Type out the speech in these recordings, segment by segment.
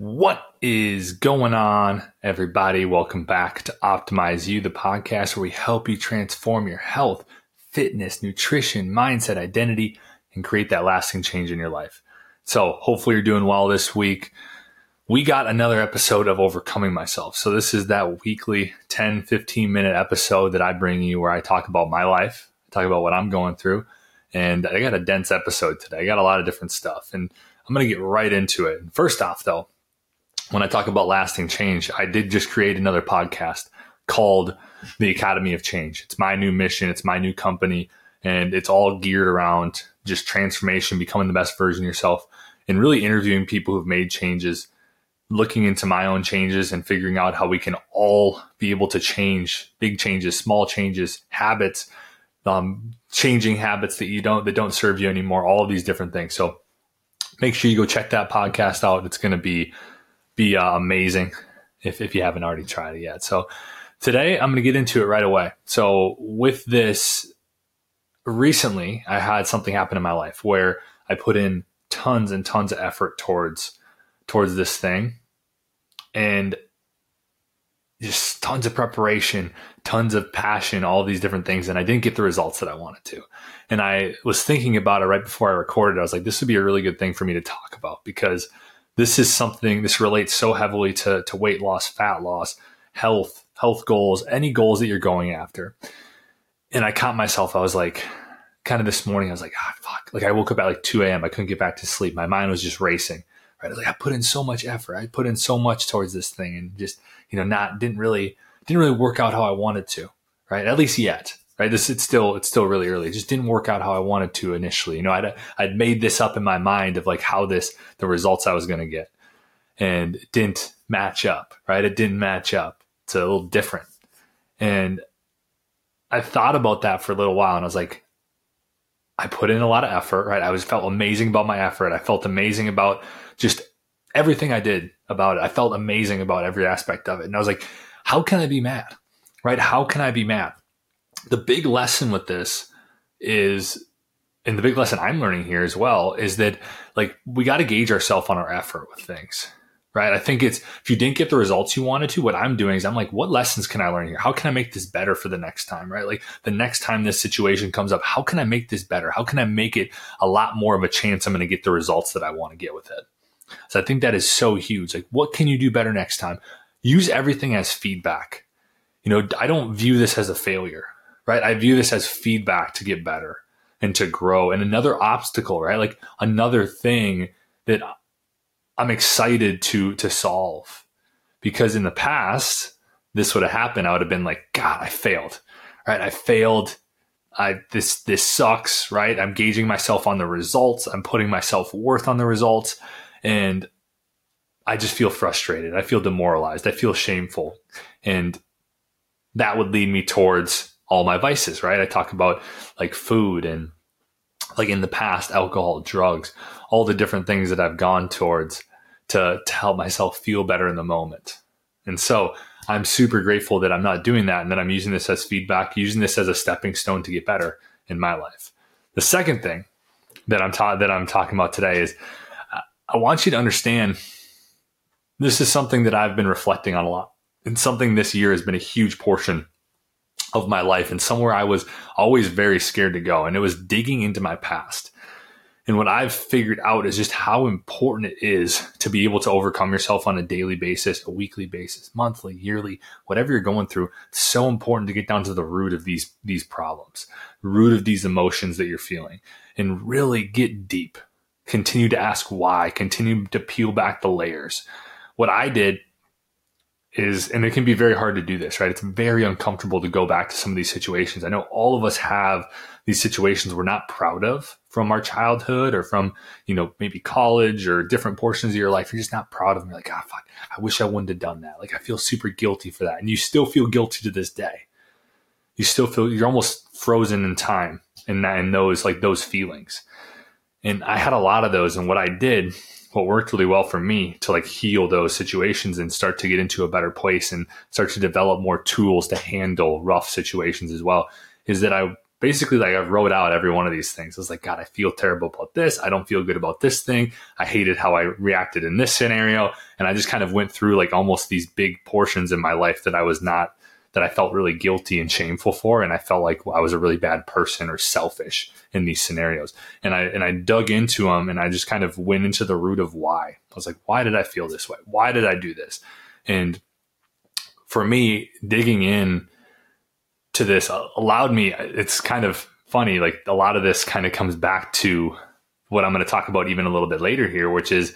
What is going on, everybody? Welcome back to Optimize You, the podcast where we help you transform your health, fitness, nutrition, mindset, identity, and create that lasting change in your life. So, hopefully, you're doing well this week. We got another episode of Overcoming Myself. So, this is that weekly 10, 15 minute episode that I bring you where I talk about my life, talk about what I'm going through. And I got a dense episode today. I got a lot of different stuff. And I'm going to get right into it. First off, though, when I talk about lasting change, I did just create another podcast called the Academy of Change. It's my new mission, it's my new company, and it's all geared around just transformation, becoming the best version of yourself, and really interviewing people who've made changes, looking into my own changes and figuring out how we can all be able to change big changes, small changes, habits, um, changing habits that you don't that don't serve you anymore, all of these different things. So make sure you go check that podcast out. It's going to be be uh, amazing if, if you haven't already tried it yet. So today I'm going to get into it right away. So with this, recently I had something happen in my life where I put in tons and tons of effort towards towards this thing and just tons of preparation, tons of passion, all these different things. And I didn't get the results that I wanted to. And I was thinking about it right before I recorded. I was like, this would be a really good thing for me to talk about because this is something this relates so heavily to, to weight loss, fat loss, health, health goals, any goals that you're going after. And I caught myself, I was like, kind of this morning, I was like, ah, fuck. Like I woke up at like 2 a.m. I couldn't get back to sleep. My mind was just racing. Right. Like, I put in so much effort. I put in so much towards this thing and just, you know, not didn't really didn't really work out how I wanted to. Right. At least yet right? This it's still it's still really early. It just didn't work out how I wanted to initially. You know, I'd I'd made this up in my mind of like how this the results I was going to get, and it didn't match up. Right? It didn't match up. It's a little different, and I thought about that for a little while, and I was like, I put in a lot of effort. Right? I was felt amazing about my effort. I felt amazing about just everything I did about it. I felt amazing about every aspect of it, and I was like, how can I be mad? Right? How can I be mad? The big lesson with this is and the big lesson I'm learning here as well is that like we got to gauge ourselves on our effort with things. Right. I think it's if you didn't get the results you wanted to, what I'm doing is I'm like, what lessons can I learn here? How can I make this better for the next time? Right. Like the next time this situation comes up, how can I make this better? How can I make it a lot more of a chance I'm going to get the results that I want to get with it? So I think that is so huge. Like, what can you do better next time? Use everything as feedback. You know, I don't view this as a failure right? I view this as feedback to get better and to grow and another obstacle, right? Like another thing that I'm excited to to solve. Because in the past, this would have happened. I would have been like, God, I failed. Right? I failed. I this this sucks, right? I'm gauging myself on the results. I'm putting my self-worth on the results. And I just feel frustrated. I feel demoralized. I feel shameful. And that would lead me towards all my vices, right? I talk about like food and like in the past, alcohol, drugs, all the different things that I've gone towards to, to help myself feel better in the moment. And so I'm super grateful that I'm not doing that and that I'm using this as feedback, using this as a stepping stone to get better in my life. The second thing that I'm ta- that I'm talking about today is I want you to understand this is something that I've been reflecting on a lot. And something this year has been a huge portion of my life and somewhere I was always very scared to go. And it was digging into my past. And what I've figured out is just how important it is to be able to overcome yourself on a daily basis, a weekly basis, monthly, yearly, whatever you're going through. It's so important to get down to the root of these, these problems, root of these emotions that you're feeling and really get deep. Continue to ask why, continue to peel back the layers. What I did is, and it can be very hard to do this, right? It's very uncomfortable to go back to some of these situations. I know all of us have these situations we're not proud of from our childhood or from, you know, maybe college or different portions of your life. You're just not proud of them. You're like, ah, oh, fuck, I wish I wouldn't have done that. Like, I feel super guilty for that. And you still feel guilty to this day. You still feel, you're almost frozen in time in that, in those, like those feelings. And I had a lot of those. And what I did what worked really well for me to like heal those situations and start to get into a better place and start to develop more tools to handle rough situations as well is that I basically like I wrote out every one of these things. I was like, God, I feel terrible about this. I don't feel good about this thing. I hated how I reacted in this scenario. And I just kind of went through like almost these big portions in my life that I was not, that I felt really guilty and shameful for. And I felt like I was a really bad person or selfish in these scenarios. And I, and I dug into them and I just kind of went into the root of why. I was like, why did I feel this way? Why did I do this? And for me, digging in, to this allowed me it's kind of funny like a lot of this kind of comes back to what i'm going to talk about even a little bit later here which is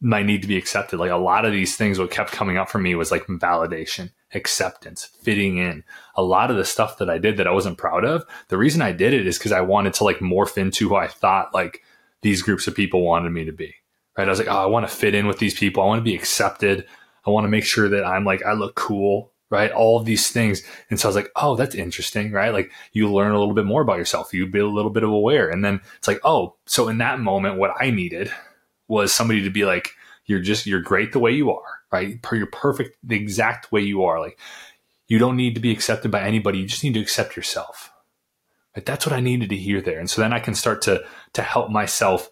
my need to be accepted like a lot of these things what kept coming up for me was like validation acceptance fitting in a lot of the stuff that i did that i wasn't proud of the reason i did it is because i wanted to like morph into who i thought like these groups of people wanted me to be right i was like oh i want to fit in with these people i want to be accepted i want to make sure that i'm like i look cool right? All of these things. And so I was like, oh, that's interesting, right? Like you learn a little bit more about yourself. You be a little bit of aware. And then it's like, oh, so in that moment, what I needed was somebody to be like, you're just, you're great the way you are, right? You're perfect the exact way you are. Like you don't need to be accepted by anybody. You just need to accept yourself. Right? That's what I needed to hear there. And so then I can start to, to help myself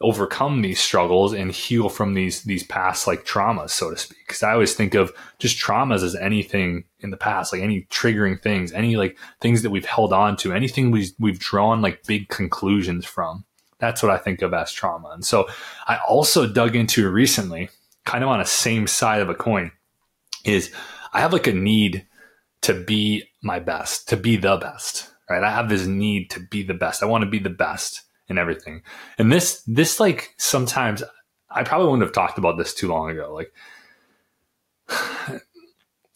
overcome these struggles and heal from these these past like traumas so to speak because i always think of just traumas as anything in the past like any triggering things any like things that we've held on to anything we, we've drawn like big conclusions from that's what i think of as trauma and so i also dug into recently kind of on a same side of a coin is i have like a need to be my best to be the best right i have this need to be the best i want to be the best in everything. And this, this like sometimes I probably wouldn't have talked about this too long ago. Like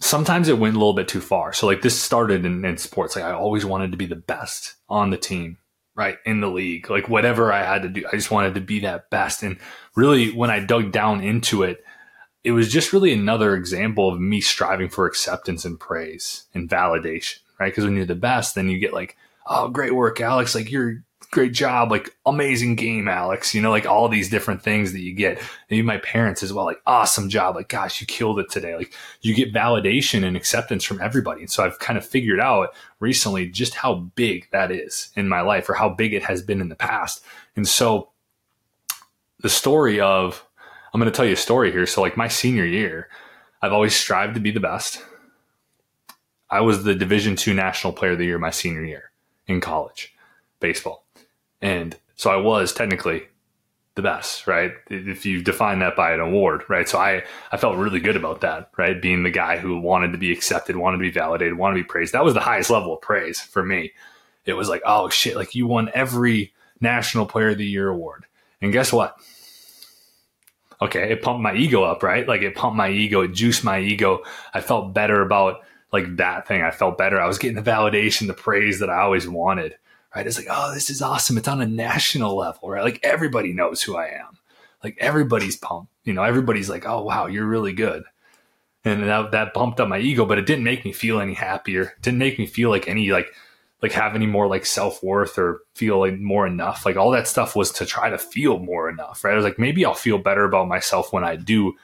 sometimes it went a little bit too far. So like this started in, in sports. Like I always wanted to be the best on the team, right? In the league, like whatever I had to do, I just wanted to be that best. And really when I dug down into it, it was just really another example of me striving for acceptance and praise and validation, right? Because when you're the best, then you get like, oh, great work, Alex. Like you're great job, like amazing game, Alex. You know, like all these different things that you get. Maybe my parents as well, like awesome job, like gosh, you killed it today. Like you get validation and acceptance from everybody. And so I've kind of figured out recently just how big that is in my life or how big it has been in the past. And so the story of I'm going to tell you a story here. So like my senior year, I've always strived to be the best. I was the Division two National Player of the Year my senior year in college baseball. And so I was technically the best, right? If you define that by an award, right? So I, I felt really good about that, right? Being the guy who wanted to be accepted, wanted to be validated, wanted to be praised. That was the highest level of praise for me. It was like, oh shit, like you won every National Player of the Year award. And guess what? Okay, it pumped my ego up, right? Like it pumped my ego, it juiced my ego. I felt better about like that thing. I felt better. I was getting the validation, the praise that I always wanted right? It's like, oh, this is awesome. It's on a national level, right? Like everybody knows who I am. Like everybody's pumped. You know, everybody's like, oh, wow, you're really good. And that, that bumped up my ego, but it didn't make me feel any happier. It didn't make me feel like any, like, like have any more like self worth or feel like more enough. Like all that stuff was to try to feel more enough, right? I was like, maybe I'll feel better about myself when I do,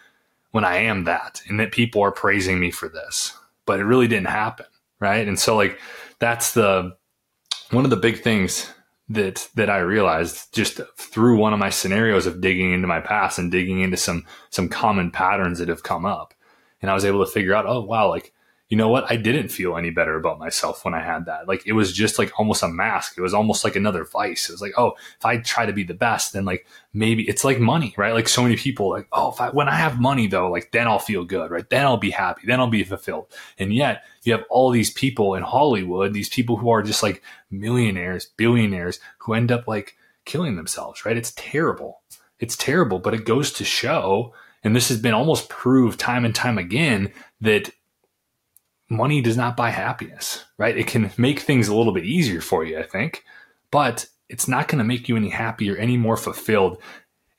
when I am that, and that people are praising me for this. But it really didn't happen, right? And so like that's the one of the big things that that I realized just through one of my scenarios of digging into my past and digging into some some common patterns that have come up and I was able to figure out oh wow like you know what? I didn't feel any better about myself when I had that. Like it was just like almost a mask. It was almost like another vice. It was like, oh, if I try to be the best, then like maybe it's like money, right? Like so many people like, oh, if I, when I have money though, like then I'll feel good, right? Then I'll be happy. Then I'll be fulfilled. And yet you have all these people in Hollywood, these people who are just like millionaires, billionaires who end up like killing themselves, right? It's terrible. It's terrible, but it goes to show, and this has been almost proved time and time again that money does not buy happiness, right? It can make things a little bit easier for you, I think, but it's not going to make you any happier, any more fulfilled.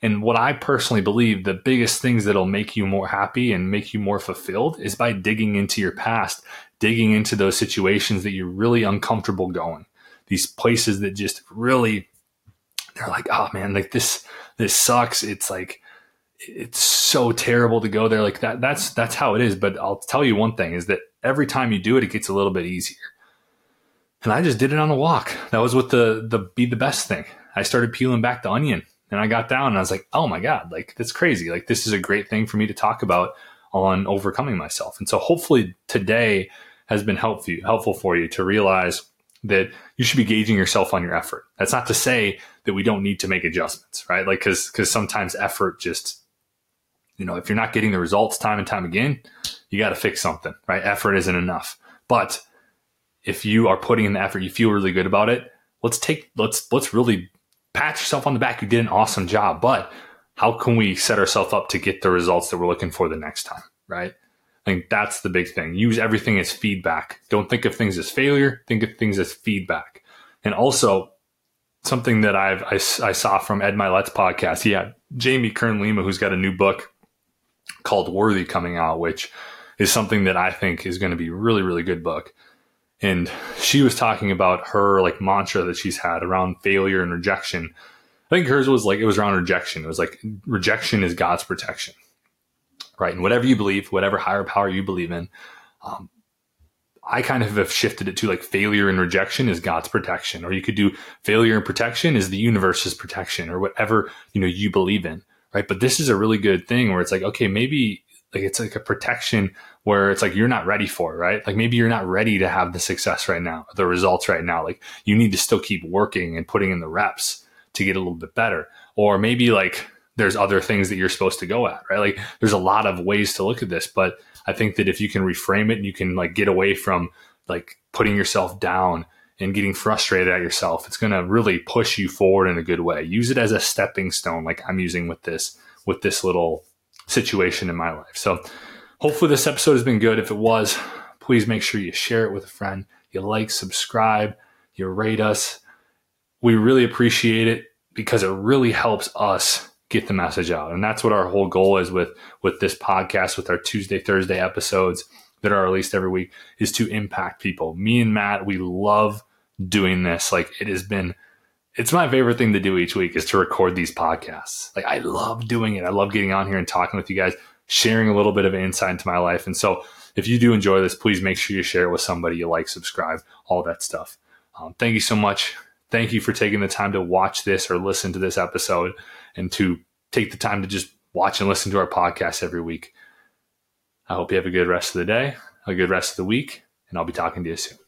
And what I personally believe the biggest things that'll make you more happy and make you more fulfilled is by digging into your past, digging into those situations that you're really uncomfortable going. These places that just really they're like, "Oh man, like this this sucks." It's like it's so terrible to go there like that that's that's how it is but i'll tell you one thing is that every time you do it it gets a little bit easier And I just did it on a walk. That was what the the be the best thing. I started peeling back the onion and I got down and I was like, oh my God, like that's crazy. Like this is a great thing for me to talk about on overcoming myself. And so hopefully today has been helpful helpful for you to realize that you should be gauging yourself on your effort. That's not to say that we don't need to make adjustments, right? Like cuz cuz sometimes effort just you know, if you're not getting the results time and time again, you got to fix something, right? Effort isn't enough. But if you are putting in the effort, you feel really good about it. Let's take let's let's really pat yourself on the back. You did an awesome job. But how can we set ourselves up to get the results that we're looking for the next time, right? I think that's the big thing. Use everything as feedback. Don't think of things as failure. Think of things as feedback. And also, something that I've I, I saw from Ed Mylett's podcast. He had Jamie Kern Lima, who's got a new book called Worthy coming out, which is something that I think is going to be really, really good book. And she was talking about her like mantra that she's had around failure and rejection. I think hers was like it was around rejection. It was like rejection is God's protection, right? And whatever you believe, whatever higher power you believe in, um, I kind of have shifted it to like failure and rejection is God's protection, or you could do failure and protection is the universe's protection, or whatever you know you believe in, right? But this is a really good thing where it's like, okay, maybe like it's like a protection where it's like you're not ready for it, right? Like maybe you're not ready to have the success right now, the results right now. Like you need to still keep working and putting in the reps to get a little bit better. Or maybe like there's other things that you're supposed to go at, right? Like there's a lot of ways to look at this, but I think that if you can reframe it and you can like get away from like putting yourself down and getting frustrated at yourself, it's going to really push you forward in a good way. Use it as a stepping stone like I'm using with this with this little situation in my life. So hopefully this episode has been good. If it was, please make sure you share it with a friend. You like, subscribe, you rate us. We really appreciate it because it really helps us get the message out. And that's what our whole goal is with with this podcast, with our Tuesday, Thursday episodes that are released every week, is to impact people. Me and Matt, we love doing this. Like it has been it's my favorite thing to do each week is to record these podcasts. Like I love doing it. I love getting on here and talking with you guys, sharing a little bit of insight into my life. And so if you do enjoy this, please make sure you share it with somebody you like, subscribe, all that stuff. Um, thank you so much. Thank you for taking the time to watch this or listen to this episode and to take the time to just watch and listen to our podcast every week. I hope you have a good rest of the day, a good rest of the week, and I'll be talking to you soon.